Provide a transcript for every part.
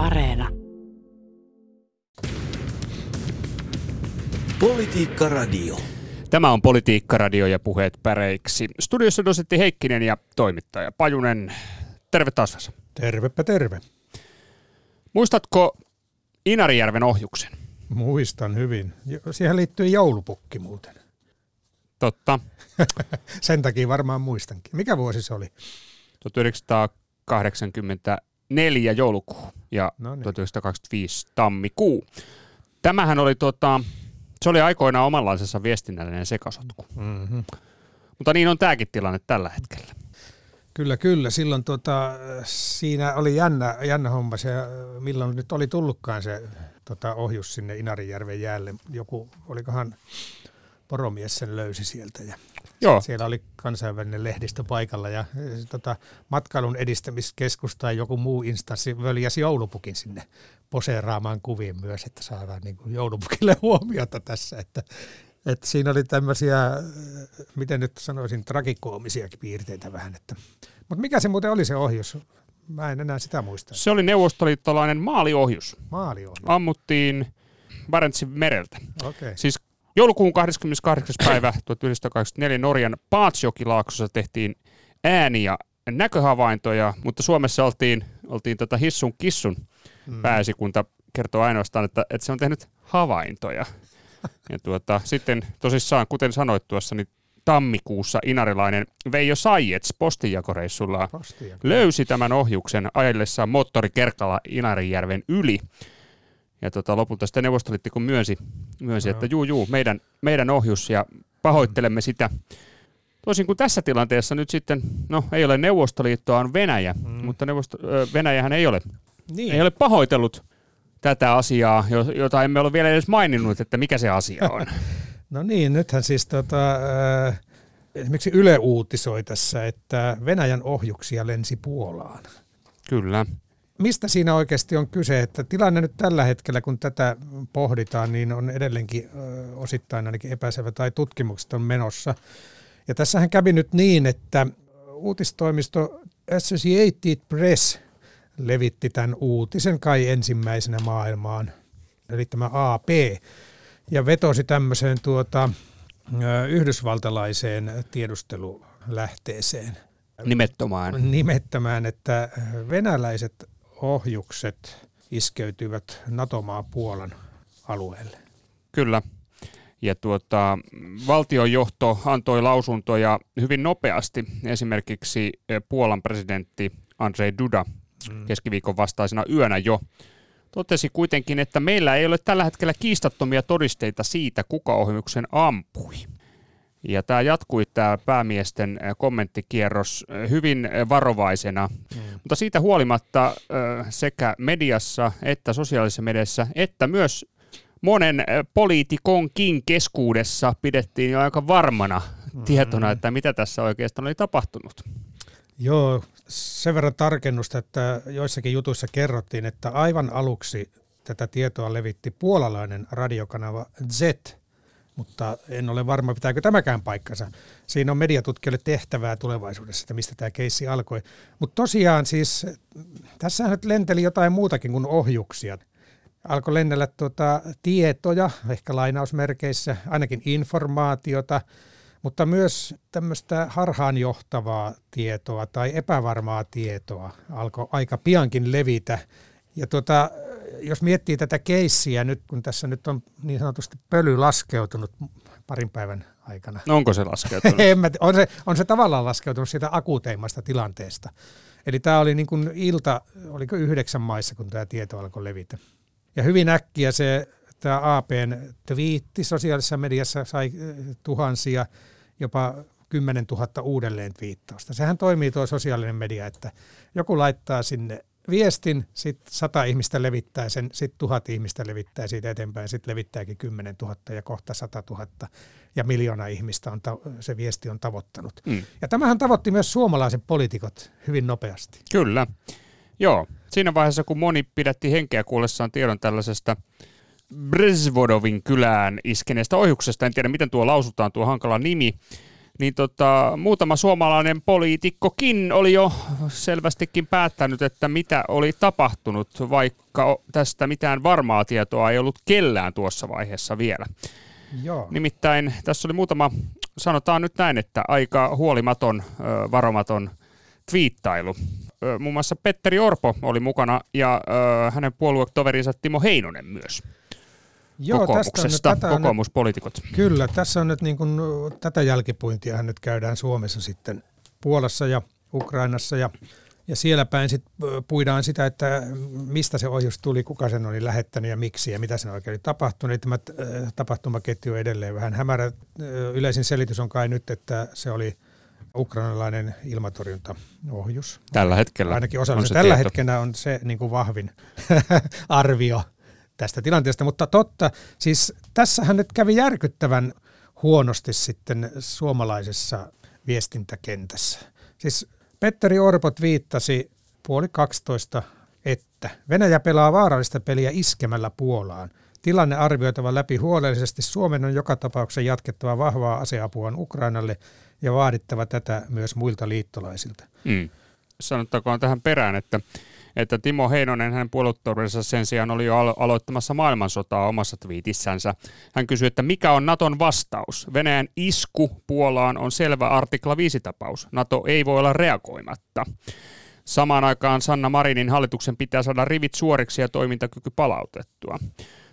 Areena. Politiikka Radio. Tämä on Politiikka Radio ja puheet päreiksi. Studiossa dosetti Heikkinen ja toimittaja Pajunen. Terve taas Vesa. Tervepä terve. Muistatko Inarijärven ohjuksen? Muistan hyvin. Siihen liittyy joulupukki muuten. Totta. Sen takia varmaan muistankin. Mikä vuosi se oli? 1984 joulukuu ja No niin. 1925 tammikuu. Tämähän oli tota, se oli aikoinaan omanlaisessa viestinnällinen sekasotku. Mm-hmm. Mutta niin on tämäkin tilanne tällä hetkellä. Kyllä, kyllä. Silloin tota, siinä oli jännä, jännä homma se, milloin nyt oli tullutkaan se tota, ohjus sinne Inarijärven jäälle. Joku, olikohan poromies sen löysi sieltä ja Joo, siellä oli kansainvälinen lehdistö paikalla ja eh, tota, matkailun edistämiskeskus tai joku muu instanssi völjäsi joulupukin sinne poseeraamaan kuviin myös, että saadaan niin kuin joulupukille huomiota tässä, että, että siinä oli tämmöisiä, eh, miten nyt sanoisin, tragikoomisiakin piirteitä vähän, että, mutta mikä se muuten oli se ohjus? Mä en enää sitä muista. se oli neuvostoliittolainen maaliohjus. Maaliohjus. Ammuttiin Barentsin mereltä. Okay. Siis joulukuun 28. päivä 1984 Norjan Paatsjokilaaksossa tehtiin ääni- ja näköhavaintoja, mutta Suomessa oltiin, oltiin tätä hissun kissun Mm. pääesikunta kertoo ainoastaan, että, että se on tehnyt havaintoja. Ja tuota, sitten tosissaan, kuten sanoit tuossa, niin tammikuussa inarilainen Veijo Saijets postinjakoreissulla Postia. löysi tämän ohjuksen ajellessaan moottorikerkalla Inarijärven yli. Ja tota, lopulta sitten Neuvostoliitto kun myönsi, myönsi Joo. että juu, juu, meidän, meidän ohjus ja pahoittelemme sitä. Toisin kuin tässä tilanteessa nyt sitten, no ei ole Neuvostoliittoa, on Venäjä, Mm. mutta Neuvosto, Venäjähän ei ole, Niin. ei ole pahoitellut tätä asiaa, jo- jota emme ole vielä edes maininnut, että mikä se asia on. No niin, nythän siis tota, äh, esimerkiksi Yle uutisoi tässä, että Venäjän ohjuksia lensi Puolaan. Kyllä. Mistä siinä oikeasti on kyse? Että tilanne nyt tällä hetkellä, kun tätä pohditaan, niin on edelleenkin osittain ainakin epäselvä tai tutkimukset on menossa. Ja tässähän kävi nyt niin, että uutistoimisto Associated Press levitti tämän uutisen kai ensimmäisenä maailmaan, eli tämä AP, ja vetosi tämmöiseen tuota, yhdysvaltalaiseen tiedustelulähteeseen Nimettömään. nimettämään, että venäläiset ohjukset iskeytyvät NATO-maa Puolan alueelle. Kyllä. Ja tuota, valtionjohto antoi lausuntoja hyvin nopeasti. Esimerkiksi eh, Puolan presidentti Andrzej Duda Mm. keskiviikon vastaisena yönä jo totesi kuitenkin, että meillä ei ole tällä hetkellä kiistattomia todisteita siitä, kuka ohjuksen ampui. Ja tämä jatkui, tämä päämiesten kommenttikierros, hyvin varovaisena, Mm. mutta siitä huolimatta sekä mediassa että sosiaalisessa mediassa, että myös monen poliitikonkin keskuudessa pidettiin jo aika varmana tietona, että mitä tässä oikeastaan oli tapahtunut. Joo, sen verran tarkennusta, että joissakin jutuissa kerrottiin, että aivan aluksi tätä tietoa levitti puolalainen radiokanava Z, mutta en ole varma, pitääkö tämäkään paikkansa. Siinä on mediatutkijoille tehtävää tulevaisuudessa, että mistä tämä keissi alkoi. Mutta tosiaan siis, tässä nyt lenteli jotain muutakin kuin ohjuksia. Alkoi lennellä tuota tietoja, ehkä lainausmerkeissä, ainakin informaatiota, mutta myös tämmöistä harhaanjohtavaa tietoa tai epävarmaa tietoa alkoi aika piankin levitä. Ja tuota, jos miettii tätä keissiä nyt, kun tässä nyt on niin sanotusti pöly laskeutunut parin päivän aikana. No onko se laskeutunut? En mä, t- on, se, on se tavallaan laskeutunut siitä akuuteimmasta tilanteesta. Eli tämä oli niin kuin ilta, oliko yhdeksän maissa, kun tämä tieto alkoi levitä. Ja hyvin äkkiä se tämä APn twiitti sosiaalisessa mediassa sai eh, tuhansia, jopa 10 000 uudelleen twiittausta. Sehän toimii tuo sosiaalinen media, että joku laittaa sinne viestin, sitten sata ihmistä levittää sen, sitten tuhat ihmistä levittää siitä eteenpäin, sitten levittääkin 10 000 ja kohta 100 000 ja miljoona ihmistä on ta- se viesti on tavoittanut. Mm. Ja tämähän tavoitti myös suomalaiset poliitikot hyvin nopeasti. Kyllä. Joo. Siinä vaiheessa, kun moni pidätti henkeä kuullessaan tiedon tällaisesta Brzvodovin kylään iskeneestä ohjuksesta, en tiedä miten tuo lausutaan, tuo hankala nimi, niin tota, muutama suomalainen poliitikkokin oli jo selvästikin päättänyt, että mitä oli tapahtunut, vaikka tästä mitään varmaa tietoa ei ollut kellään tuossa vaiheessa vielä. Joo. Nimittäin tässä oli muutama, sanotaan nyt näin, että aika huolimaton, varomaton twiittailu. Muun muassa Petteri Orpo oli mukana ja hänen puoluetoverinsa Timo Heinonen myös. Joo, kokoomuksesta, tästä on kokoomuspoliitikot. Nyt, kyllä, tässä on nyt niin kuin, tätä jälkipuintia nyt käydään Suomessa sitten Puolassa ja Ukrainassa ja, ja siellä päin sit puidaan sitä, että mistä se ohjus tuli, kuka sen oli lähettänyt ja miksi ja mitä sen oikein oli tapahtunut. Tämä tapahtumaketju on edelleen vähän hämärä. Yleisin selitys on kai nyt, että se oli ukrainalainen ilmatorjuntaohjus. Tällä hetkellä Ainakin osa on se Tällä tieto. hetkellä on se niin kuin vahvin arvio tästä tilanteesta, mutta totta, siis tässähän nyt kävi järkyttävän huonosti sitten suomalaisessa viestintäkentässä. Siis Petteri Orpot viittasi puoli 12, että Venäjä pelaa vaarallista peliä iskemällä Puolaan. Tilanne arvioitava läpi huolellisesti. Suomen on joka tapauksessa jatkettava vahvaa aseapua Ukrainalle ja vaadittava tätä myös muilta liittolaisilta. Mm. Sanottakoon tähän perään, että että Timo Heinonen, hänen puoluetoverinsa sen sijaan oli jo alo- aloittamassa maailmansotaa omassa twiitissänsä. Hän kysyi, että mikä on Naton vastaus? Venäjän isku Puolaan on selvä artikla 5 tapaus. Nato ei voi olla reagoimatta. Samaan aikaan Sanna Marinin hallituksen pitää saada rivit suoriksi ja toimintakyky palautettua.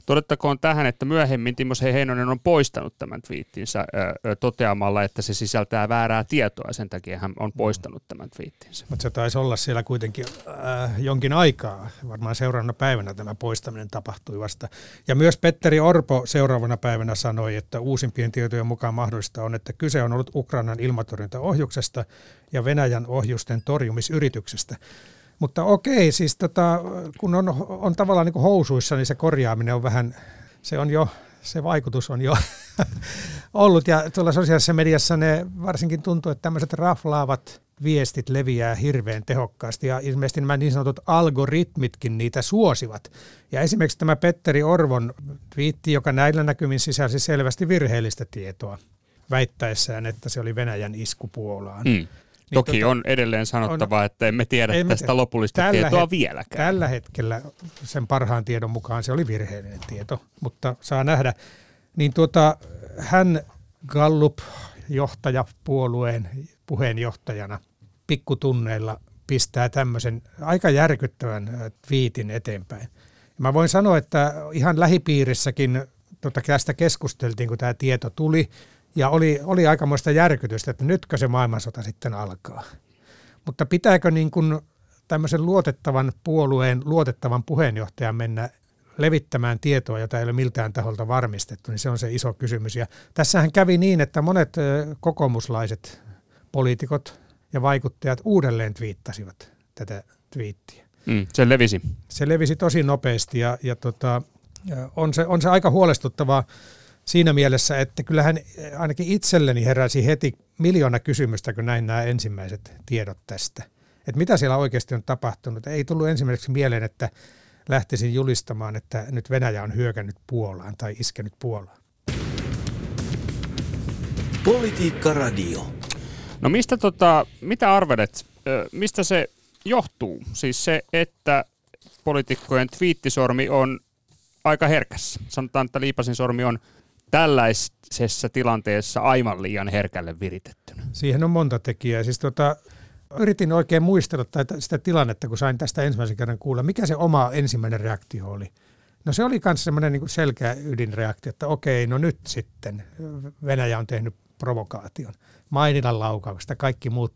Todettakoon tähän, että myöhemmin Timo Heinonen on poistanut tämän twiittinsä ö, toteamalla, että se sisältää väärää tietoa sen takia hän on poistanut tämän twiittinsä. Mutta se taisi olla siellä kuitenkin äh, jonkin aikaa. Varmaan seuraavana päivänä tämä poistaminen tapahtui vasta. Ja myös Petteri Orpo seuraavana päivänä sanoi, että uusimpien tietojen mukaan mahdollista on, että kyse on ollut Ukrainan ilmatorjuntaohjuksesta ja Venäjän ohjusten torjumisyrityksestä. Mutta okei, siis tota, kun on, on tavallaan niin kuin housuissa, niin se korjaaminen on vähän, se on jo, se vaikutus on jo ollut. Ja tuolla sosiaalisessa mediassa ne varsinkin tuntuu, että tämmöiset raflaavat viestit leviää hirveän tehokkaasti ja ilmeisesti nämä niin sanotut algoritmitkin niitä suosivat. Ja esimerkiksi tämä Petteri Orvon twiitti, joka näillä näkymin sisälsi selvästi virheellistä tietoa väittäessään, että se oli Venäjän isku Puolaan. Mm. Niin Toki tota, on edelleen sanottava, on, että emme tiedä emme tästä lopullista tällä tietoa het- vieläkään. Tällä hetkellä sen parhaan tiedon mukaan se oli virheellinen tieto, mutta saa nähdä. Niin tuota, hän Gallup-johtaja puolueen puheenjohtajana pikkutunneilla pistää tämmöisen aika järkyttävän twiitin eteenpäin. Mä voin sanoa, että ihan lähipiirissäkin tota, tästä keskusteltiin, kun tämä tieto tuli, ja oli, oli aikamoista järkytystä, että nytkö se maailmansota sitten alkaa. Mutta pitääkö niin kuin tämmöisen luotettavan puolueen, luotettavan puheenjohtajan mennä levittämään tietoa, jota ei ole miltään taholta varmistettu, niin se on se iso kysymys. Ja tässähän kävi niin, että monet kokoomuslaiset poliitikot ja vaikuttajat uudelleen twiittasivat tätä twiittiä. Mm, se levisi. Se levisi tosi nopeasti ja, ja tota, on, se, on se aika huolestuttavaa siinä mielessä, että kyllähän ainakin itselleni heräsi heti miljoona kysymystä, kun näin nämä ensimmäiset tiedot tästä. Että mitä siellä oikeasti on tapahtunut. Ei tullut ensimmäiseksi mieleen, että lähtisin julistamaan, että nyt Venäjä on hyökännyt Puolaan tai iskenyt Puolaan. Politiikka Radio. No mistä tota, mitä arvelet, mistä se johtuu? Siis se, että poliitikkojen twiittisormi on aika herkässä. Sanotaan, että Liipasin sormi on tällaisessa tilanteessa aivan liian herkälle viritettynä? Siihen on monta tekijää. Siis tota, yritin oikein muistella sitä tilannetta, kun sain tästä ensimmäisen kerran kuulla. Mikä se oma ensimmäinen reaktio oli? No se oli myös semmoinen niin selkeä ydinreaktio, että okei, no nyt sitten Venäjä on tehnyt provokaation. Mainilan laukauksesta, kaikki muut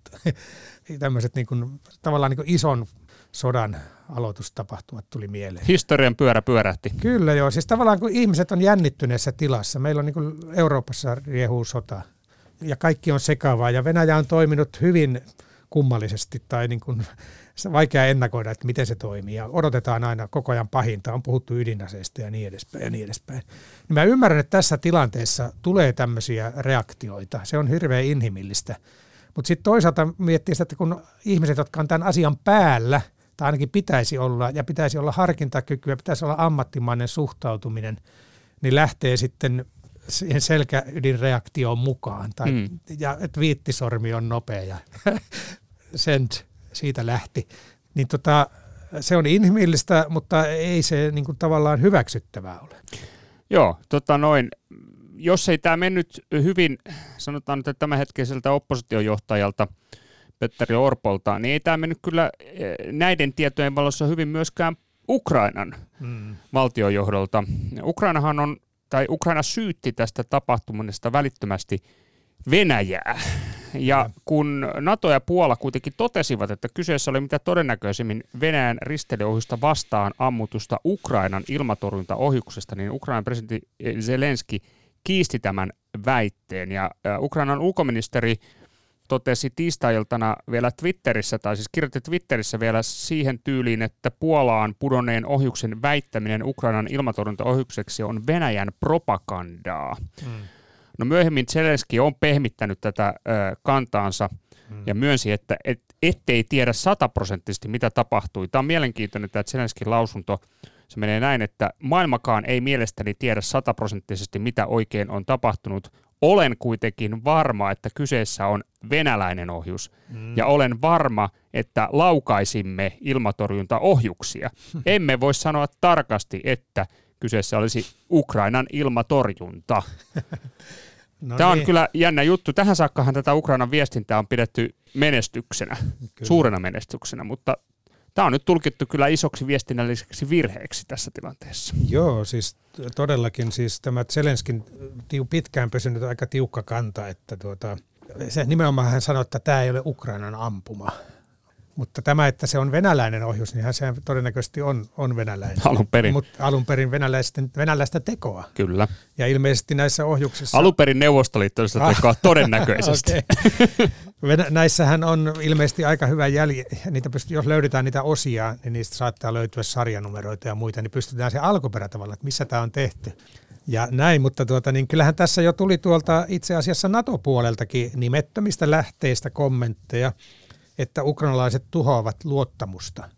tämmöiset niin kuin, tavallaan niin kuin ison sodan aloitustapahtumat tuli mieleen. Historian pyörä pyörähti. Kyllä joo, siis tavallaan kun ihmiset on jännittyneessä tilassa, meillä on niin kuin Euroopassa riehuu sota ja kaikki on sekavaa ja Venäjä on toiminut hyvin kummallisesti tai niin kuin, vaikea ennakoida, että miten se toimii ja odotetaan aina koko ajan pahinta, on puhuttu ydinaseista ja niin edespäin ja niin edespäin. Niin mä ymmärrän, että tässä tilanteessa tulee tämmöisiä reaktioita, se on hirveän inhimillistä, mutta sitten toisaalta miettii sitä, että kun ihmiset, jotka on tämän asian päällä – tai ainakin pitäisi olla, ja pitäisi olla harkintakykyä, pitäisi olla ammattimainen suhtautuminen, niin lähtee sitten siihen selkäydinreaktioon mukaan. Tai, mm. Ja että viittisormi on nopea ja sen siitä lähti. Niin tota, se on inhimillistä, mutta ei se niin kuin, tavallaan hyväksyttävää ole. Joo, tota noin. Jos ei tämä mennyt hyvin, sanotaan nyt tämänhetkiseltä oppositiojohtajalta Petteri Orpolta, niin ei tämä mennyt kyllä eh, näiden tietojen valossa hyvin myöskään Ukrainan mm. valtiojohdolta. Ukrainahan on, tai Ukraina syytti tästä tapahtumasta välittömästi Venäjää. Ja kun NATO ja Puola kuitenkin totesivat, että kyseessä oli mitä todennäköisimmin Venäjän ristelyohjusta vastaan ammutusta Ukrainan ilmatorjuntaohjuksesta, niin Ukrainan presidentti Zelenski kiisti tämän väitteen. Ja Ukrainan ulkoministeri totesi tiistai-iltana vielä Twitterissä, tai siis kirjoitti Twitterissä vielä siihen tyyliin, että Puolaan pudonneen ohjuksen väittäminen Ukrainan ilmatorjuntaohjukseksi on Venäjän propagandaa. Mm. No myöhemmin Zelenski on pehmittänyt tätä ö, kantaansa mm. ja myönsi, että et, ettei tiedä sataprosenttisesti, mitä tapahtui. Tämä on mielenkiintoinen tämä Zelenskin lausunto. Se menee näin, että maailmakaan ei mielestäni tiedä sataprosenttisesti, mitä oikein on tapahtunut. Olen kuitenkin varma, että kyseessä on venäläinen ohjus. Mm. Ja olen varma, että laukaisimme ilmatorjuntaohjuksia. Emme voi sanoa tarkasti, että kyseessä olisi Ukrainan ilmatorjunta. No Tämä on niin. kyllä jännä juttu. Tähän saakkahan tätä Ukrainan viestintää on pidetty menestyksenä, kyllä. suurena menestyksenä, mutta tämä on nyt tulkittu kyllä isoksi viestinnälliseksi virheeksi tässä tilanteessa. Joo, siis todellakin siis tämä Zelenskin pitkään pysynyt aika tiukka kanta, että tuota, se nimenomaan hän sanoi, että tämä ei ole Ukrainan ampuma. Mutta tämä, että se on venäläinen ohjus, niin se todennäköisesti on, on venäläinen. Alun perin. Mutta alun perin venäläisten, venäläistä tekoa. Kyllä. Ja ilmeisesti näissä ohjuksissa... Alun perin neuvostoliittoista ah. tekoa todennäköisesti. okay. Näissähän on ilmeisesti aika hyvä jälji. Niitä pystyy, jos löydetään niitä osia, niin niistä saattaa löytyä sarjanumeroita ja muita, niin pystytään se alkuperä tavalla, että missä tämä on tehty. Ja näin, mutta tuota, niin kyllähän tässä jo tuli tuolta itse asiassa NATO-puoleltakin nimettömistä lähteistä kommentteja että ukrainalaiset tuhoavat luottamusta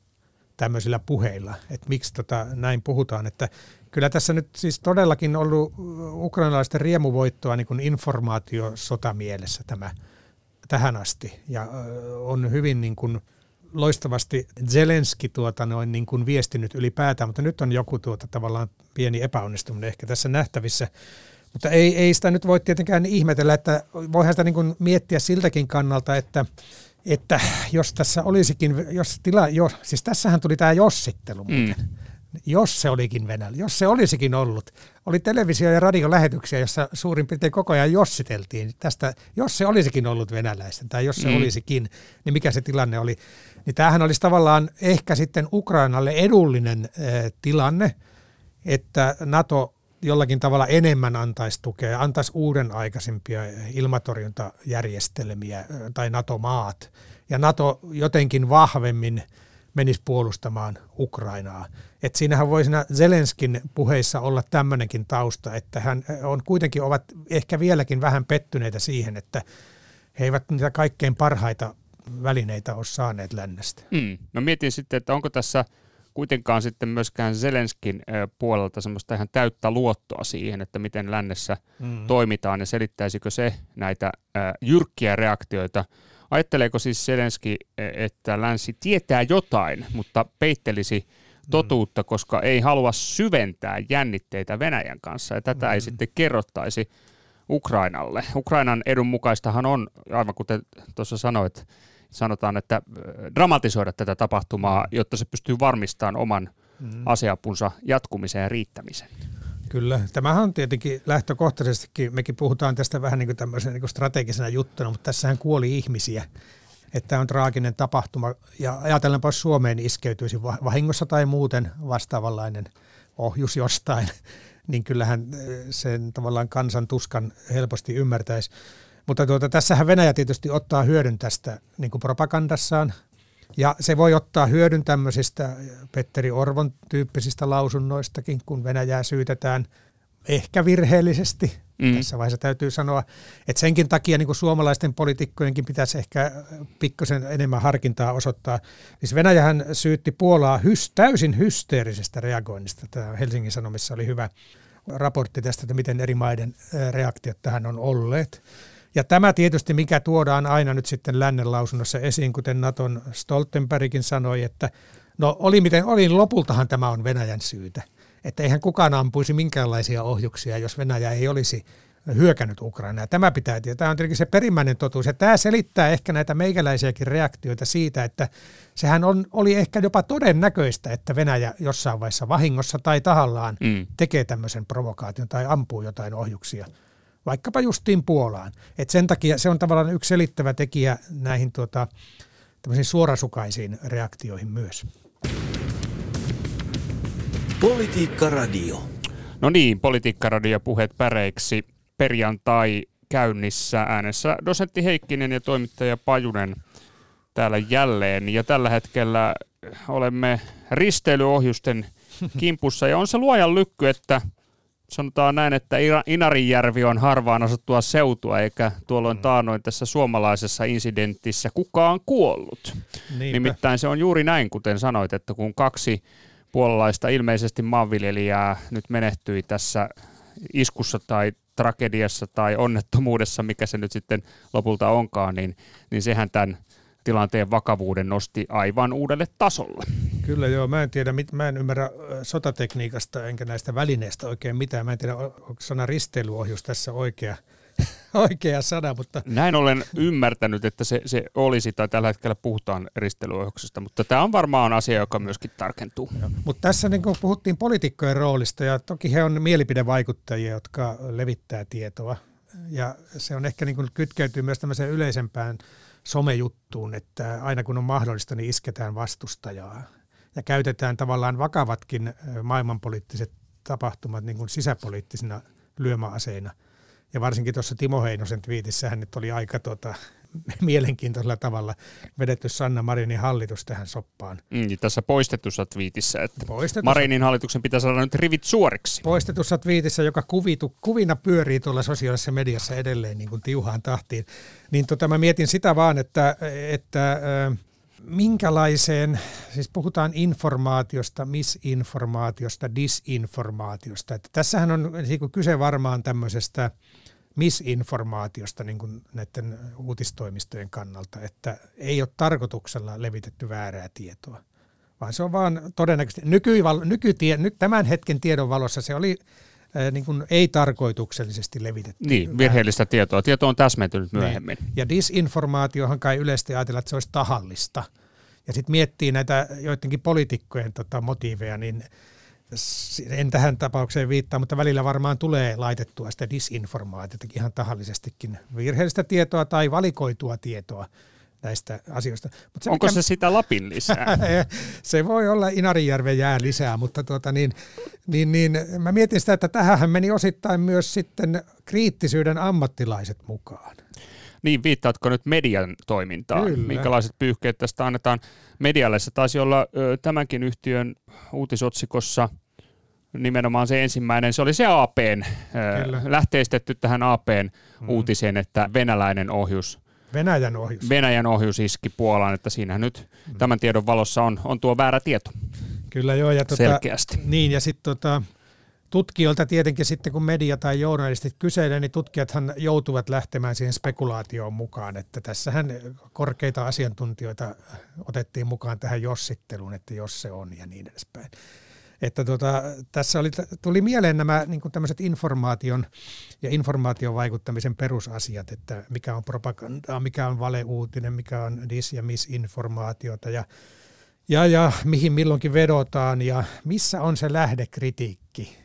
tämmöisillä puheilla, että miksi tota, näin puhutaan, että kyllä tässä nyt siis todellakin ollut ukrainalaisten riemuvoittoa niin kuin informaatiosota tämä tähän asti ja on hyvin niin kuin loistavasti Zelenski tuota noin niin kuin viestinyt ylipäätään, mutta nyt on joku tuota tavallaan pieni epäonnistuminen ehkä tässä nähtävissä. Mutta ei, ei sitä nyt voi tietenkään ihmetellä, että voihan sitä niin kuin miettiä siltäkin kannalta, että että jos tässä olisikin, jos tila, jo, siis tässähän tuli tämä jossittelu muuten. Mm. Jos se olikin Venäjä, jos se olisikin ollut. Oli televisio- ja radiolähetyksiä, jossa suurin piirtein koko ajan jossiteltiin tästä, jos se olisikin ollut venäläistä, tai jos se mm. olisikin, niin mikä se tilanne oli. Niin tämähän olisi tavallaan ehkä sitten Ukrainalle edullinen eh, tilanne, että NATO jollakin tavalla enemmän antaisi tukea, antaisi uuden aikaisempia ilmatorjuntajärjestelmiä tai NATO-maat, ja NATO jotenkin vahvemmin menisi puolustamaan Ukrainaa. Et siinähän voi siinä Zelenskin puheissa olla tämmöinenkin tausta, että hän on kuitenkin ovat ehkä vieläkin vähän pettyneitä siihen, että he eivät niitä kaikkein parhaita välineitä ole saaneet lännestä. Mm. No mietin sitten, että onko tässä – kuitenkaan sitten myöskään Zelenskin puolelta semmoista ihan täyttä luottoa siihen, että miten lännessä mm. toimitaan ja selittäisikö se näitä jyrkkiä reaktioita. Ajatteleeko siis Zelenski, että länsi tietää jotain, mutta peittelisi mm. totuutta, koska ei halua syventää jännitteitä Venäjän kanssa ja tätä mm. ei sitten kerrottaisi Ukrainalle. Ukrainan edun mukaistahan on, aivan kuten tuossa sanoit, sanotaan, että dramatisoida tätä tapahtumaa, jotta se pystyy varmistamaan oman mm. aseapunsa jatkumisen ja riittämisen. Kyllä. Tämähän on tietenkin lähtökohtaisestikin, mekin puhutaan tästä vähän niin kuin tämmöisenä niin kuin strategisena juttuna, mutta tässähän kuoli ihmisiä. Että tämä on traaginen tapahtuma ja ajatellaanpa, jos Suomeen iskeytyisi vahingossa tai muuten vastaavanlainen ohjus jostain, niin kyllähän sen tavallaan kansan tuskan helposti ymmärtäisi. Mutta tuota, tässähän Venäjä tietysti ottaa hyödyn tästä niin kuin propagandassaan, ja se voi ottaa hyödyn tämmöisistä Petteri Orvon tyyppisistä lausunnoistakin, kun Venäjää syytetään ehkä virheellisesti. Mm. Tässä vaiheessa täytyy sanoa, että senkin takia niin kuin suomalaisten poliitikkojenkin pitäisi ehkä pikkusen enemmän harkintaa osoittaa. Siis Venäjähän syytti Puolaa hys, täysin hysteerisestä reagoinnista. Tämä Helsingin Sanomissa oli hyvä raportti tästä, että miten eri maiden reaktiot tähän on olleet. Ja tämä tietysti, mikä tuodaan aina nyt sitten lännen lausunnossa esiin, kuten Naton Stoltenbergin sanoi, että no oli miten oli, lopultahan tämä on Venäjän syytä. Että eihän kukaan ampuisi minkäänlaisia ohjuksia, jos Venäjä ei olisi hyökännyt Ukrainaa. Tämä pitää tietää. Tämä on tietenkin se perimmäinen totuus. Ja tämä selittää ehkä näitä meikäläisiäkin reaktioita siitä, että sehän on, oli ehkä jopa todennäköistä, että Venäjä jossain vaiheessa vahingossa tai tahallaan mm. tekee tämmöisen provokaation tai ampuu jotain ohjuksia vaikkapa justiin Puolaan. Et sen takia se on tavallaan yksi selittävä tekijä näihin tuota, suorasukaisiin reaktioihin myös. Politiikka Radio. No niin, Politiikka Radio puheet päreiksi. Perjantai käynnissä äänessä dosentti Heikkinen ja toimittaja Pajunen täällä jälleen. Ja tällä hetkellä olemme risteilyohjusten kimpussa. Ja on se luojan lykky, että – sanotaan näin, että Inarijärvi on harvaan asuttua seutua, eikä tuolloin mm. taanoin tässä suomalaisessa incidentissä kukaan kuollut. Niinpä. Nimittäin se on juuri näin, kuten sanoit, että kun kaksi puolalaista ilmeisesti maanviljelijää nyt menehtyi tässä iskussa tai tragediassa tai onnettomuudessa, mikä se nyt sitten lopulta onkaan, niin, niin sehän tämän tilanteen vakavuuden nosti aivan uudelle tasolle. Kyllä joo, mä en tiedä, mä en ymmärrä sotatekniikasta enkä näistä välineistä oikein mitään. Mä en tiedä, onko sana risteilyohjus tässä oikea, oikea sana, mutta... Näin olen ymmärtänyt, että se, se olisi, tai tällä hetkellä puhutaan risteilyohjuksesta, mutta tämä on varmaan asia, joka myöskin tarkentuu. Mutta tässä niin kun puhuttiin poliitikkojen roolista, ja toki he on mielipidevaikuttajia, jotka levittää tietoa, ja se on ehkä niin kuin kytkeytyy myös tämmöiseen yleisempään somejuttuun, että aina kun on mahdollista, niin isketään vastustajaa. Ja käytetään tavallaan vakavatkin maailmanpoliittiset tapahtumat niin kuin sisäpoliittisina lyömäaseina. Ja varsinkin tuossa Timo Heinosen twiitissähän nyt oli aika tota, mielenkiintoisella tavalla vedetty Sanna Marinin hallitus tähän soppaan. Mm, tässä poistetussa twiitissä, että poistetussa, Marinin hallituksen pitää saada nyt rivit suoriksi. Poistetussa twiitissä, joka kuvitu, kuvina pyörii tuolla sosiaalisessa mediassa edelleen niin kuin tiuhaan tahtiin, niin tota, mä mietin sitä vaan, että, että äh, minkälaiseen, siis puhutaan informaatiosta, misinformaatiosta, disinformaatiosta. Että tässähän on niin kyse varmaan tämmöisestä – misinformaatiosta niin kuin näiden uutistoimistojen kannalta, että ei ole tarkoituksella levitetty väärää tietoa, vaan se on vaan todennäköisesti nykyval, nykytie, nyt tämän hetken tiedon valossa se oli niin kuin ei-tarkoituksellisesti levitetty. Niin, virheellistä tietoa. Tieto on täsmentynyt niin. myöhemmin. Niin. Ja disinformaatiohan kai yleisesti ajatella, että se olisi tahallista. Ja sitten miettii näitä joidenkin poliitikkojen tota, motiiveja, niin en tähän tapaukseen viittaa, mutta välillä varmaan tulee laitettua sitä disinformaatiota ihan tahallisestikin, virheellistä tietoa tai valikoitua tietoa näistä asioista. Mutta se, Onko mikä... se sitä Lapin lisää? se voi olla Inarijärven jää lisää, mutta tuota niin, niin, niin, mä mietin sitä, että tähän meni osittain myös sitten kriittisyyden ammattilaiset mukaan. Niin, viittaatko nyt median toimintaan? Kyllä. Minkälaiset pyyhkeet tästä annetaan medialle? Se taisi olla ö, tämänkin yhtiön uutisotsikossa – nimenomaan se ensimmäinen, se oli se APn, lähteistetty tähän APn mm. uutiseen, että venäläinen ohjus Venäjän ohjus. Venäjän ohjus iski Puolaan, että siinä nyt mm. tämän tiedon valossa on, on tuo väärä tieto. Kyllä joo. Ja tuota, Selkeästi. Niin ja sitten tota, tutkijoilta tietenkin sitten kun media tai journalistit kyselee, niin tutkijathan joutuvat lähtemään siihen spekulaatioon mukaan, että tässähän korkeita asiantuntijoita otettiin mukaan tähän jossitteluun, että jos se on ja niin edespäin. Että tota, tässä oli, tuli mieleen nämä niin tämmöiset informaation ja informaation vaikuttamisen perusasiat, että mikä on propagandaa, mikä on valeuutinen, mikä on dis- ja misinformaatiota ja, ja, ja mihin milloinkin vedotaan ja missä on se lähdekritiikki,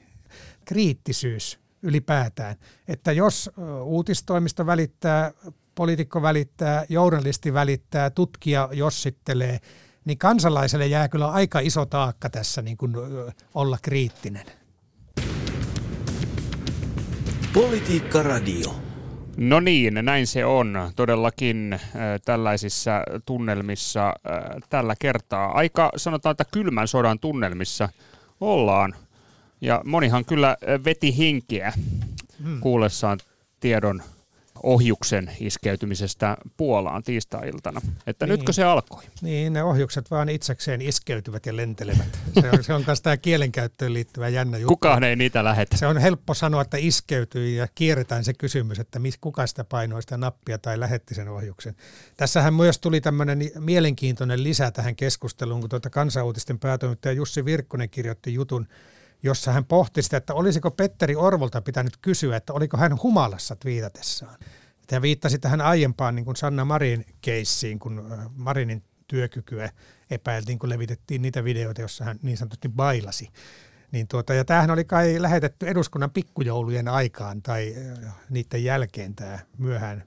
kriittisyys ylipäätään. Että jos uutistoimisto välittää, poliitikko välittää, journalisti välittää, tutkija jossittelee – niin kansalaiselle jää kyllä aika iso taakka tässä niin kuin olla kriittinen. Politiikka Radio. No niin, näin se on. Todellakin äh, tällaisissa tunnelmissa äh, tällä kertaa. Aika sanotaan, että kylmän sodan tunnelmissa ollaan. Ja monihan kyllä veti hinkiä hmm. kuullessaan tiedon ohjuksen iskeytymisestä Puolaan tiistai-iltana. Että niin. nytkö se alkoi? Niin, ne ohjukset vaan itsekseen iskeytyvät ja lentelevät. Se on, se on myös tämä kielenkäyttöön liittyvä jännä juttu. Kukaan ei niitä lähetä. Se on helppo sanoa, että iskeytyy ja kierretään se kysymys, että kuka sitä painoi sitä nappia tai lähetti sen ohjuksen. Tässähän myös tuli tämmöinen mielenkiintoinen lisä tähän keskusteluun, kun tuota kansanuutisten päätoimittaja Jussi Virkkonen kirjoitti jutun, jossa hän pohti sitä, että olisiko Petteri Orvolta pitänyt kysyä, että oliko hän humalassa twiitatessaan. Hän viittasi tähän aiempaan niin kuin Sanna Marin keissiin, kun äh, Marinin työkykyä epäiltiin, kun levitettiin niitä videoita, joissa hän niin sanotusti bailasi. Niin tuota, ja tämähän oli kai lähetetty eduskunnan pikkujoulujen aikaan tai äh, niiden jälkeen tämä myöhään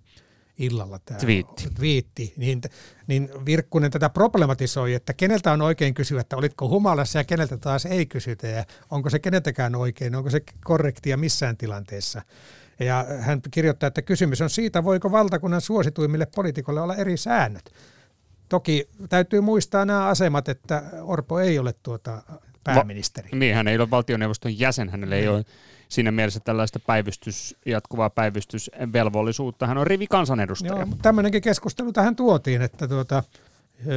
illalla tämä twiitti. twiitti niin, niin Virkkunen tätä problematisoi, että keneltä on oikein kysyä, että olitko humalassa ja keneltä taas ei kysytä ja onko se keneltäkään oikein, onko se korrektia missään tilanteessa. Ja hän kirjoittaa, että kysymys on siitä, voiko valtakunnan suosituimmille poliitikoille olla eri säännöt. Toki täytyy muistaa nämä asemat, että Orpo ei ole tuota pääministeri. Va- niin, hän ei ole valtioneuvoston jäsen, hänelle ei niin. ole siinä mielessä tällaista päivystys, jatkuvaa päivystysvelvollisuutta. Hän on rivi kansanedustaja. Joo, tämmöinenkin keskustelu tähän tuotiin, että tuota,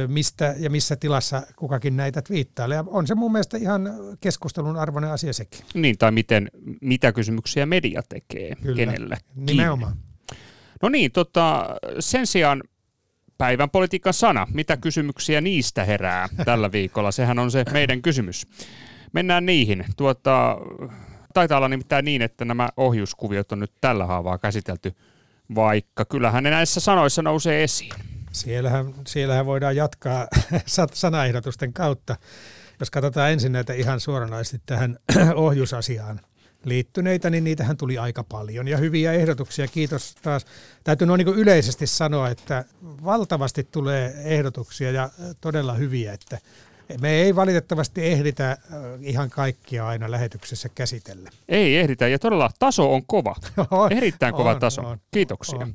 mistä ja missä tilassa kukakin näitä twiittailee. On se mun mielestä ihan keskustelun arvoinen asia sekin. Niin, tai miten, mitä kysymyksiä media tekee Kyllä, kenelle. Nimenomaan. No niin, tota, sen sijaan päivän politiikan sana. Mitä kysymyksiä niistä herää tällä viikolla? Sehän on se meidän kysymys. Mennään niihin. Tuota, taitaa olla nimittäin niin, että nämä ohjuskuviot on nyt tällä haavaa käsitelty, vaikka kyllähän ne näissä sanoissa nousee esiin. Siellähän, siellähän voidaan jatkaa sanaehdotusten kautta. Jos katsotaan ensin näitä ihan suoranaisesti tähän ohjusasiaan liittyneitä, niin niitähän tuli aika paljon ja hyviä ehdotuksia. Kiitos taas. Täytyy noin niin yleisesti sanoa, että valtavasti tulee ehdotuksia ja todella hyviä, että me ei valitettavasti ehditä äh, ihan kaikkia aina lähetyksessä käsitellä. Ei ehditä ja todella taso on kova. on, Erittäin kova on, taso. On, Kiitoksia. On.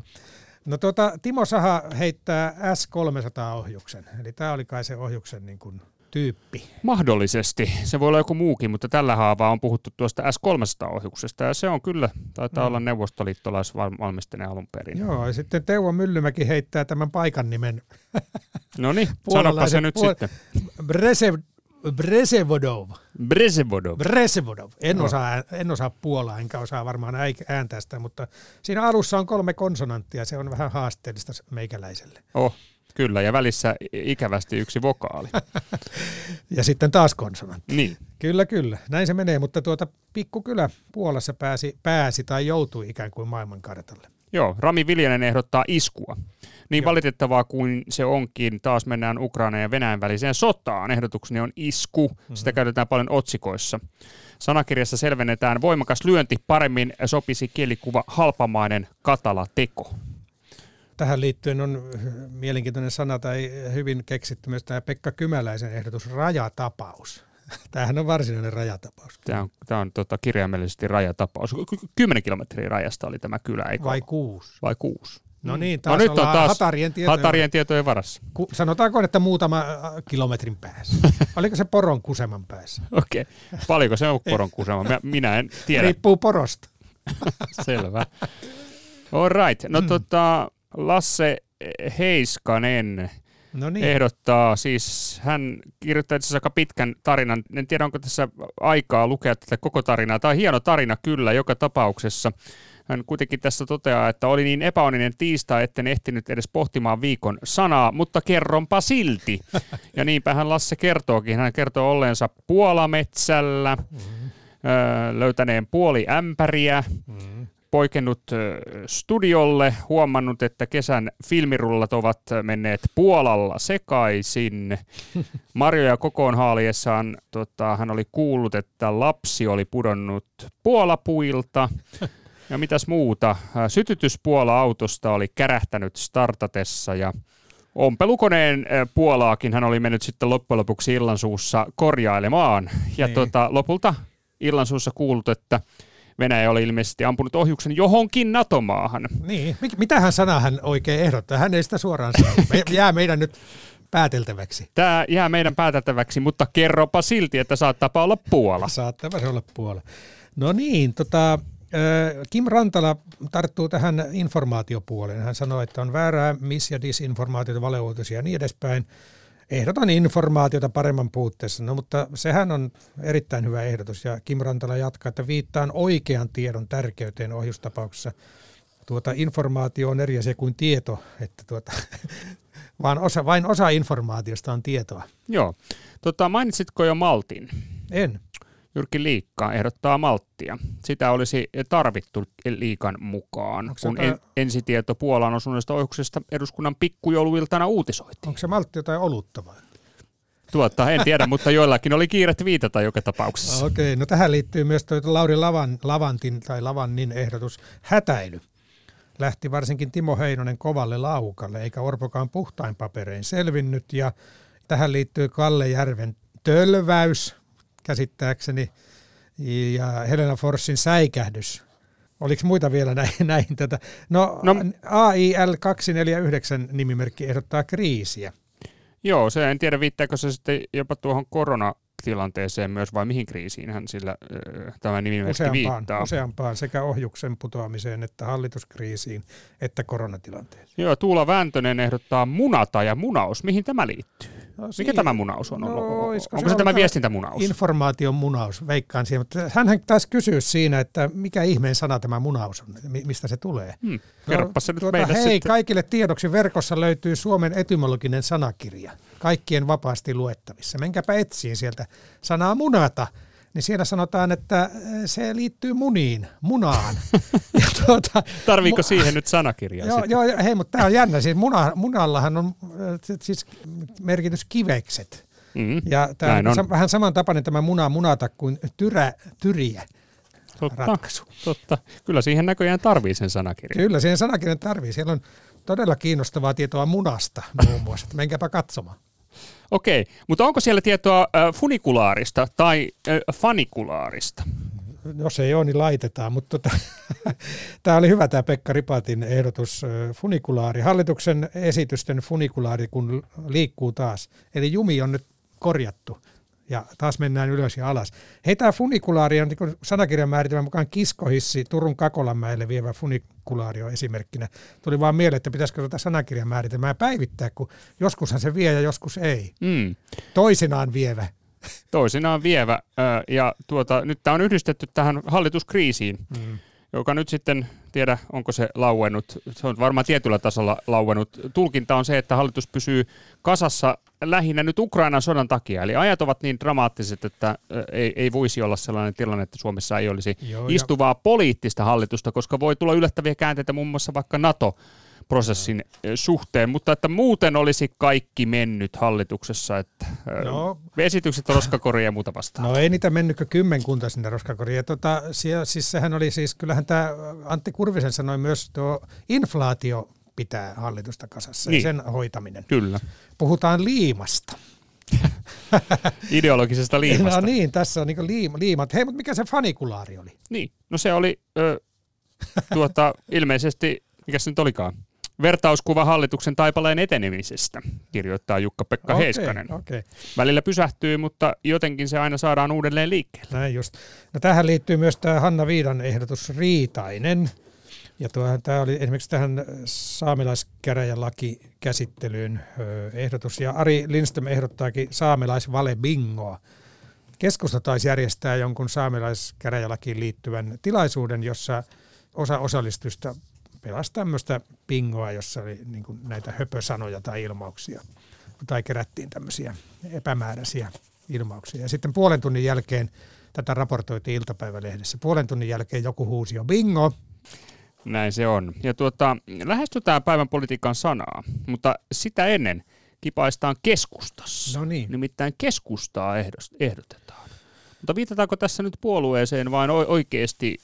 No tuota, Timo Saha heittää S300-ohjuksen, eli tämä oli kai se ohjuksen niin kuin tyyppi. Mahdollisesti. Se voi olla joku muukin, mutta tällä haavaa on puhuttu tuosta S300-ohjuksesta ja se on kyllä, taitaa no. olla neuvostoliittolaisvalmisteinen alun perin. Joo, ja sitten Teuvo Myllymäki heittää tämän paikan nimen. No niin, sanoppa se nyt puol- sitten. Bresev, Bresevodov. Bresevodov. Bresevodov. En, no. osaa, en osaa puolaa, enkä osaa varmaan ääntää sitä, mutta siinä alussa on kolme konsonanttia. Se on vähän haasteellista meikäläiselle. Oh, Kyllä, ja välissä ikävästi yksi vokaali. ja sitten taas konsonantti. Niin. Kyllä, kyllä. Näin se menee, mutta tuota pikkukylä Puolassa pääsi, pääsi tai joutui ikään kuin maailmankartalle. Joo, Rami Viljanen ehdottaa iskua. Niin Joo. valitettavaa kuin se onkin, taas mennään Ukraina ja Venäjän väliseen sotaan. Ehdotukseni on isku, mm-hmm. sitä käytetään paljon otsikoissa. Sanakirjassa selvennetään voimakas lyönti, paremmin sopisi kielikuva halpamainen katala teko tähän liittyen on mielenkiintoinen sana tai hyvin keksitty myös tämä Pekka Kymäläisen ehdotus, rajatapaus. Tämähän on varsinainen rajatapaus. Tämä on, tämä on tota, kirjaimellisesti rajatapaus. Kymmenen kilometriä rajasta oli tämä kylä, eikö Vai kuusi? Vai kuusi? No niin, no taas no nyt on taas hatarien tietojen, hatarien tietojen varassa. Ku, sanotaanko, että muutama kilometrin päässä. Oliko se poron kuseman päässä? Okei. Okay. Paljonko se on poron kusema? Minä en tiedä. Riippuu porosta. Selvä. All right. No hmm. tota, Lasse Heiskanen no niin. ehdottaa, siis hän kirjoittaa itse aika pitkän tarinan, en tiedä onko tässä aikaa lukea tätä koko tarinaa, tämä on hieno tarina kyllä joka tapauksessa. Hän kuitenkin tässä toteaa, että oli niin epäonninen tiistai, etten ehtinyt edes pohtimaan viikon sanaa, mutta kerronpa silti. Ja niinpä hän Lasse kertookin. Hän kertoo olleensa Puolametsällä, mm-hmm. löytäneen puoli ämpäriä, mm-hmm poikennut studiolle, huomannut, että kesän filmirullat ovat menneet Puolalla sekaisin. Marjo ja kokoon haaliessaan tota, hän oli kuullut, että lapsi oli pudonnut puolapuilta. Ja mitäs muuta? Sytytyspuola-autosta oli kärähtänyt startatessa ja ompelukoneen puolaakin hän oli mennyt sitten loppujen lopuksi illansuussa korjailemaan. Ja niin. tota, lopulta illansuussa kuullut, että Venäjä oli ilmeisesti ampunut ohjuksen johonkin NATO-maahan. Niin, mitähän sana hän oikein ehdottaa? Hän ei sitä suoraan sano. Me, jää meidän nyt pääteltäväksi. Tämä jää meidän pääteltäväksi, mutta kerropa silti, että saattaa olla Puola. Saattaa se olla Puola. No niin, tota, Kim Rantala tarttuu tähän informaatiopuoleen. Hän sanoi, että on väärää miss- ja disinformaatiota, valeuutisia ja niin edespäin. Ehdotan informaatiota paremman puutteessa, no mutta sehän on erittäin hyvä ehdotus ja Kim Rantala jatkaa, että viittaan oikean tiedon tärkeyteen ohjustapauksessa. Tuota, informaatio on eri asia kuin tieto, että tuota, vaan osa, vain osa informaatiosta on tietoa. Joo. Tota, mainitsitko jo Maltin? En. Jyrki Liikka ehdottaa malttia. Sitä olisi tarvittu liikan mukaan, Onko kun en, ensitieto Puolan osuneesta ohjuksesta eduskunnan pikkujouluiltana uutisoitiin. Onko se maltti jotain olutta vai? Tuota, en tiedä, mutta joillakin oli kiiret viitata joka tapauksessa. Okei, no tähän liittyy myös tuo Lauri Lavan, Lavantin tai Lavannin ehdotus hätäily. Lähti varsinkin Timo Heinonen kovalle laukalle, eikä Orpokaan puhtain paperein selvinnyt. Ja tähän liittyy Kalle Järven tölväys, käsittääkseni, ja Helena Forssin säikähdys. Oliko muita vielä näin, näin tätä? No, no AIL 249 nimimerkki ehdottaa kriisiä. Joo, se en tiedä viittääkö se sitten jopa tuohon koronatilanteeseen myös vai mihin kriisiin hän sillä äh, tämä nimimerkki useampaan, viittaa. Useampaan sekä ohjuksen putoamiseen että hallituskriisiin että koronatilanteeseen. Joo, Tuula Vääntönen ehdottaa munata ja munaus. Mihin tämä liittyy? No, Mikä tämä munaus on? No, Onko se, se tämä viestintämunaus? Informaation munaus, veikkaan siihen. Mutta hänhän taisi kysyä siinä, että mikä ihmeen sana tämä munaus on, mistä se tulee. Hmm. no, se nyt tuota, meille Hei, sitten. kaikille tiedoksi verkossa löytyy Suomen etymologinen sanakirja. Kaikkien vapaasti luettavissa. Menkääpä etsiin sieltä sanaa munata niin siellä sanotaan, että äh, se liittyy muniin, munaan. ja tuota, Tarviiko mu- siihen nyt sanakirjaa? Joo, joo hei, mutta tämä on jännä. Siis muna, munallahan on äh, siis merkitys kivekset. Mm, ja tämä on, on vähän samantapainen tämä muna munata kuin tyrä, tyriä. Totta, ratkaisu. totta. Kyllä siihen näköjään tarvii sen sanakirjan. Kyllä siihen sanakirjan tarvii. Siellä on todella kiinnostavaa tietoa munasta muun muassa. Menkääpä katsomaan. Okei, mutta onko siellä tietoa äh, funikulaarista tai äh, fanikulaarista? Jos ei ole, niin laitetaan, mutta tota, tämä oli hyvä tämä Pekka Ripatin ehdotus, funikulaari. Hallituksen esitysten funikulaari, kun liikkuu taas. Eli jumi on nyt korjattu ja taas mennään ylös ja alas. Hei, tämä funikulaari on niin sanakirjan määritelmän mukaan kiskohissi Turun Kakolanmäelle vievä funikulaari on esimerkkinä. Tuli vaan mieleen, että pitäisikö tätä sanakirjan määritelmää päivittää, kun joskushan se vie ja joskus ei. Mm. Toisinaan vievä. Toisinaan vievä. Ja tuota, nyt tämä on yhdistetty tähän hallituskriisiin. Mm joka nyt sitten, tiedä onko se lauennut, se on varmaan tietyllä tasolla lauennut. Tulkinta on se, että hallitus pysyy kasassa lähinnä nyt Ukrainan sodan takia. Eli ajat ovat niin dramaattiset, että ei, ei voisi olla sellainen tilanne, että Suomessa ei olisi Joo, istuvaa ja... poliittista hallitusta, koska voi tulla yllättäviä käänteitä muun muassa vaikka NATO prosessin suhteen, mutta että muuten olisi kaikki mennyt hallituksessa, että no, esitykset roskakoriin ja muuta vastaan. No ei niitä mennytkö kymmenkunta sinne roskakoriin. Tota, siis sehän oli siis, kyllähän tämä Antti Kurvisen sanoi myös tuo inflaatio pitää hallitusta kasassa niin. ja sen hoitaminen. Kyllä. Puhutaan liimasta. Ideologisesta liimasta. No niin, tässä on niin liima, liimat. Hei, mutta mikä se fanikulaari oli? Niin, no se oli ö, tuota, ilmeisesti, mikä se nyt olikaan? Vertauskuva hallituksen taipaleen etenemisestä, kirjoittaa Jukka-Pekka okay, Heiskanen. Okay. Välillä pysähtyy, mutta jotenkin se aina saadaan uudelleen liikkeelle. Näin just. No tähän liittyy myös tämä Hanna Viidan ehdotus Riitainen. Ja tuohan, tämä oli esimerkiksi tähän saamelaiskäräjälaki käsittelyyn ehdotus. Ja Ari Lindström ehdottaakin saamelaisvale bingoa. Keskusta taisi järjestää jonkun saamelaiskäräjälakiin liittyvän tilaisuuden, jossa osa osallistusta pelasi tämmöistä pingoa, jossa oli niin kuin näitä höpösanoja tai ilmauksia. Tai kerättiin tämmöisiä epämääräisiä ilmauksia. Ja sitten puolen tunnin jälkeen, tätä raportoitiin iltapäivälehdessä, puolen tunnin jälkeen joku huusi jo bingo. Näin se on. Ja tuota, lähestytään päivän politiikan sanaa, mutta sitä ennen kipaistaan keskustassa. No niin. Nimittäin keskustaa ehdotetaan. Mutta viitataanko tässä nyt puolueeseen vain oikeasti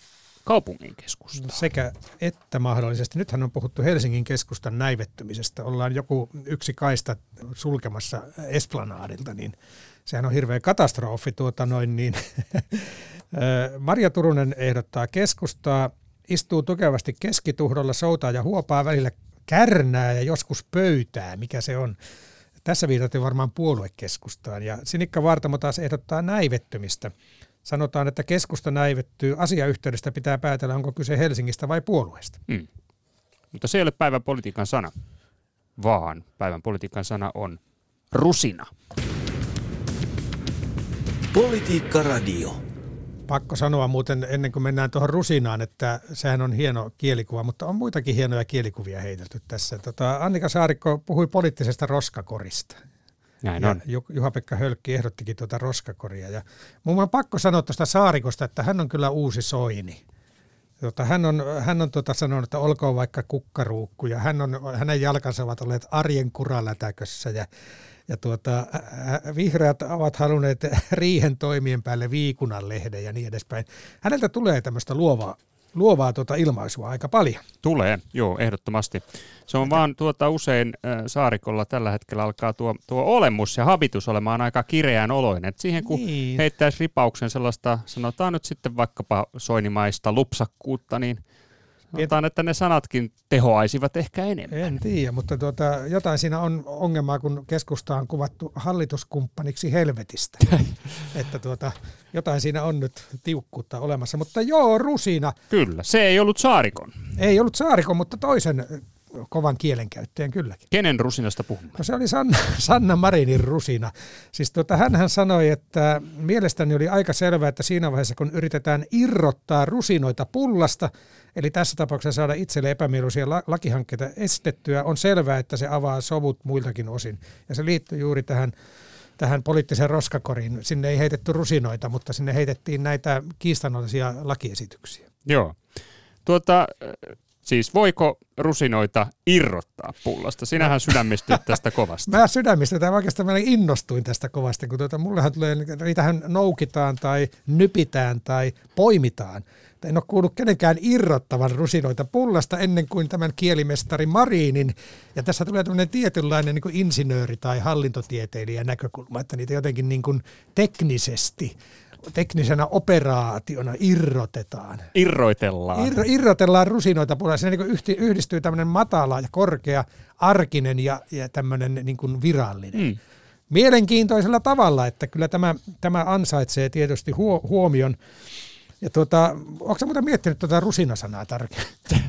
kaupungin keskusta. Sekä että mahdollisesti. Nythän on puhuttu Helsingin keskustan näivettymisestä. Ollaan joku yksi kaista sulkemassa Esplanadilta, niin sehän on hirveä katastrofi. Tuota noin, niin. Maria Turunen ehdottaa keskustaa, istuu tukevasti keskituhdolla, soutaa ja huopaa välillä kärnää ja joskus pöytää, mikä se on. Tässä viitataan varmaan puoluekeskustaan. Ja Sinikka Vartamo taas ehdottaa näivettymistä. Sanotaan, että keskusta näivettyy. Asiayhteydestä pitää päätellä, onko kyse Helsingistä vai puolueesta. Mm. Mutta se ei ole päivän politiikan sana, vaan päivän politiikan sana on rusina. Politiikka Radio. Pakko sanoa muuten ennen kuin mennään tuohon rusinaan, että sehän on hieno kielikuva, mutta on muitakin hienoja kielikuvia heitelty tässä. Tota, Annika Saarikko puhui poliittisesta roskakorista. Näin ja on. Juha-Pekka Hölkki ehdottikin tuota roskakoria. Ja mun on pakko sanoa tuosta Saarikosta, että hän on kyllä uusi Soini. Tota, hän on, hän on tota sanonut, että olkoon vaikka kukkaruukku ja hän on, hänen jalkansa ovat olleet arjen kuralätäkössä ja ja tuota, vihreät ovat halunneet riihen toimien päälle viikunan lehden ja niin edespäin. Häneltä tulee tämmöistä luovaa, luovaa tuota ilmaisua aika paljon. Tulee, joo, ehdottomasti. Se on vaan tuota usein äh, saarikolla tällä hetkellä alkaa tuo, tuo olemus ja habitus olemaan aika kireän oloinen. Et siihen kun niin. heittäisi ripauksen sellaista, sanotaan nyt sitten vaikkapa soinimaista lupsakkuutta, niin – Sanotaan, että ne sanatkin tehoaisivat ehkä enemmän. En tiedä, mutta tuota, jotain siinä on ongelmaa, kun keskusta on kuvattu hallituskumppaniksi helvetistä. että tuota, jotain siinä on nyt tiukkuutta olemassa. Mutta joo, rusina. Kyllä, se ei ollut saarikon. Ei ollut saarikon, mutta toisen kovan kielenkäyttäjän kylläkin. Kenen rusinasta puhumme? No se oli Sanna, Sanna Marinin rusina. Siis tuota, hänhän sanoi, että mielestäni oli aika selvää, että siinä vaiheessa kun yritetään irrottaa rusinoita pullasta, eli tässä tapauksessa saada itselle epämieluisia lakihankkeita estettyä, on selvää, että se avaa sovut muiltakin osin. Ja se liittyy juuri tähän tähän poliittiseen roskakoriin. Sinne ei heitetty rusinoita, mutta sinne heitettiin näitä kiistanalaisia lakiesityksiä. Joo. Tuota, Siis voiko rusinoita irrottaa pullasta? Sinähän sydämistyt tästä kovasti. Mä sydämistytän oikeastaan mä innostuin tästä kovasti, kun tuota, mullehan tulee, niitähän noukitaan tai nypitään tai poimitaan. En ole kuullut kenenkään irrottavan rusinoita pullasta ennen kuin tämän kielimestari Marinin. Ja tässä tulee tämmöinen tietynlainen niin insinööri- tai hallintotieteilijä näkökulma, että niitä jotenkin niin kuin teknisesti teknisenä operaationa irrotetaan. Irroitellaan. Ir, irrotellaan rusinoita puolella. Siinä niin yhti, yhdistyy tämmöinen matala ja korkea, arkinen ja, ja tämmöinen niin kuin virallinen. Mm. Mielenkiintoisella tavalla, että kyllä tämä, tämä ansaitsee tietysti huo, huomion. Ja tuota, onko muuten miettinyt tuota rusinasanaa tarkemmin?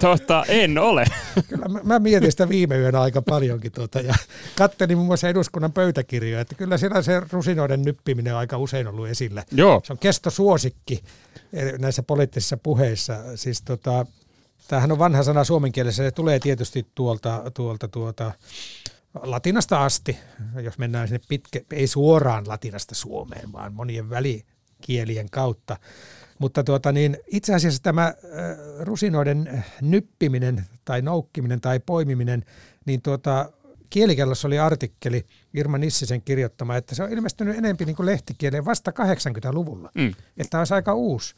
Tota, en ole. Kyllä mä, mä mietin sitä viime yönä aika paljonkin tuota, ja kattelin muun muassa eduskunnan pöytäkirjoja, että kyllä siellä se rusinoiden nyppiminen on aika usein ollut esillä. Joo. Se on kestosuosikki eh, näissä poliittisissa puheissa. Siis tota, tämähän on vanha sana suomen kielessä, se tulee tietysti tuolta, tuolta tuota, latinasta asti, jos mennään sinne pitkä, ei suoraan latinasta Suomeen, vaan monien välikielien kautta. Mutta tuota niin, itse asiassa tämä äh, rusinoiden nyppiminen tai noukkiminen tai poimiminen, niin tuota, kielikellossa oli artikkeli Irma Nissisen kirjoittama, että se on ilmestynyt enempi niin kuin lehtikieleen vasta 80-luvulla. Mm. Että olisi aika uusi.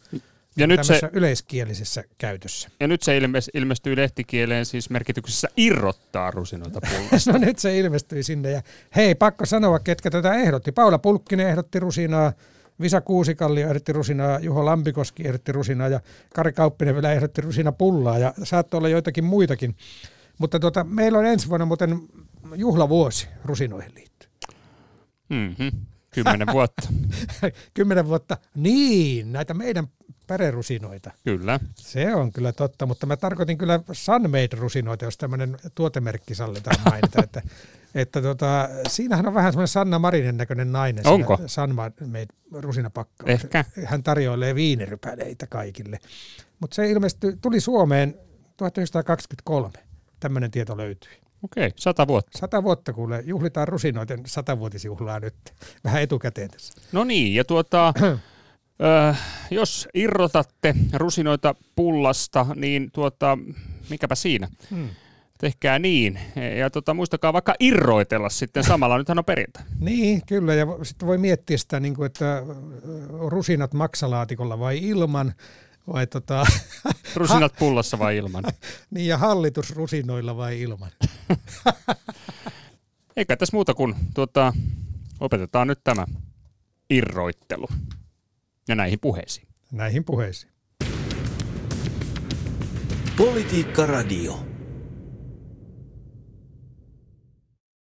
Ja nyt se, yleiskielisessä käytössä. Ja nyt se ilmestyy lehtikieleen siis merkityksessä irrottaa rusinoita pullasta. no nyt se ilmestyi sinne ja hei, pakko sanoa, ketkä tätä ehdotti. Paula Pulkkinen ehdotti rusinaa, Visa Kuusikalli ehdotti rusinaa, Juho Lampikoski ehdotti rusinaa ja Kari Kauppinen vielä ehdotti rusina pullaa ja saattoi olla joitakin muitakin. Mutta tuota, meillä on ensi vuonna muuten juhlavuosi rusinoihin liittyen. Mm-hmm. Kymmenen vuotta. Kymmenen vuotta. Niin, näitä meidän pärerusinoita. Kyllä. Se on kyllä totta, mutta mä tarkoitin kyllä Sunmade-rusinoita, jos tämmöinen tuotemerkki sallitaan mainita. että, että tota, siinähän on vähän semmoinen Sanna Marinen näköinen nainen. Onko? Sunmade rusinapakka. Ehkä. Hän tarjoilee viinirypäleitä kaikille. Mutta se ilmestyi, tuli Suomeen 1923. Tämmöinen tieto löytyi. Okei, sata vuotta. Sata vuotta kuule, juhlitaan rusinoiden satavuotisjuhlaa nyt vähän etukäteen tässä. No niin, ja tuota, Öö, jos irrotatte rusinoita pullasta, niin tuota, mikäpä siinä. Hmm. Tehkää niin. Ja tuota, muistakaa vaikka irroitella sitten samalla. Nythän on perjantai. niin, kyllä. Ja sitten voi miettiä sitä, niin kuin, että rusinat maksalaatikolla vai ilman. Vai tota, Rusinat pullassa vai ilman? niin, ja hallitus rusinoilla vai ilman? Eikä tässä muuta kuin tuota, opetetaan nyt tämä irroittelu. Ja näihin puheisiin. Näihin puheisiin. Politiikka Radio.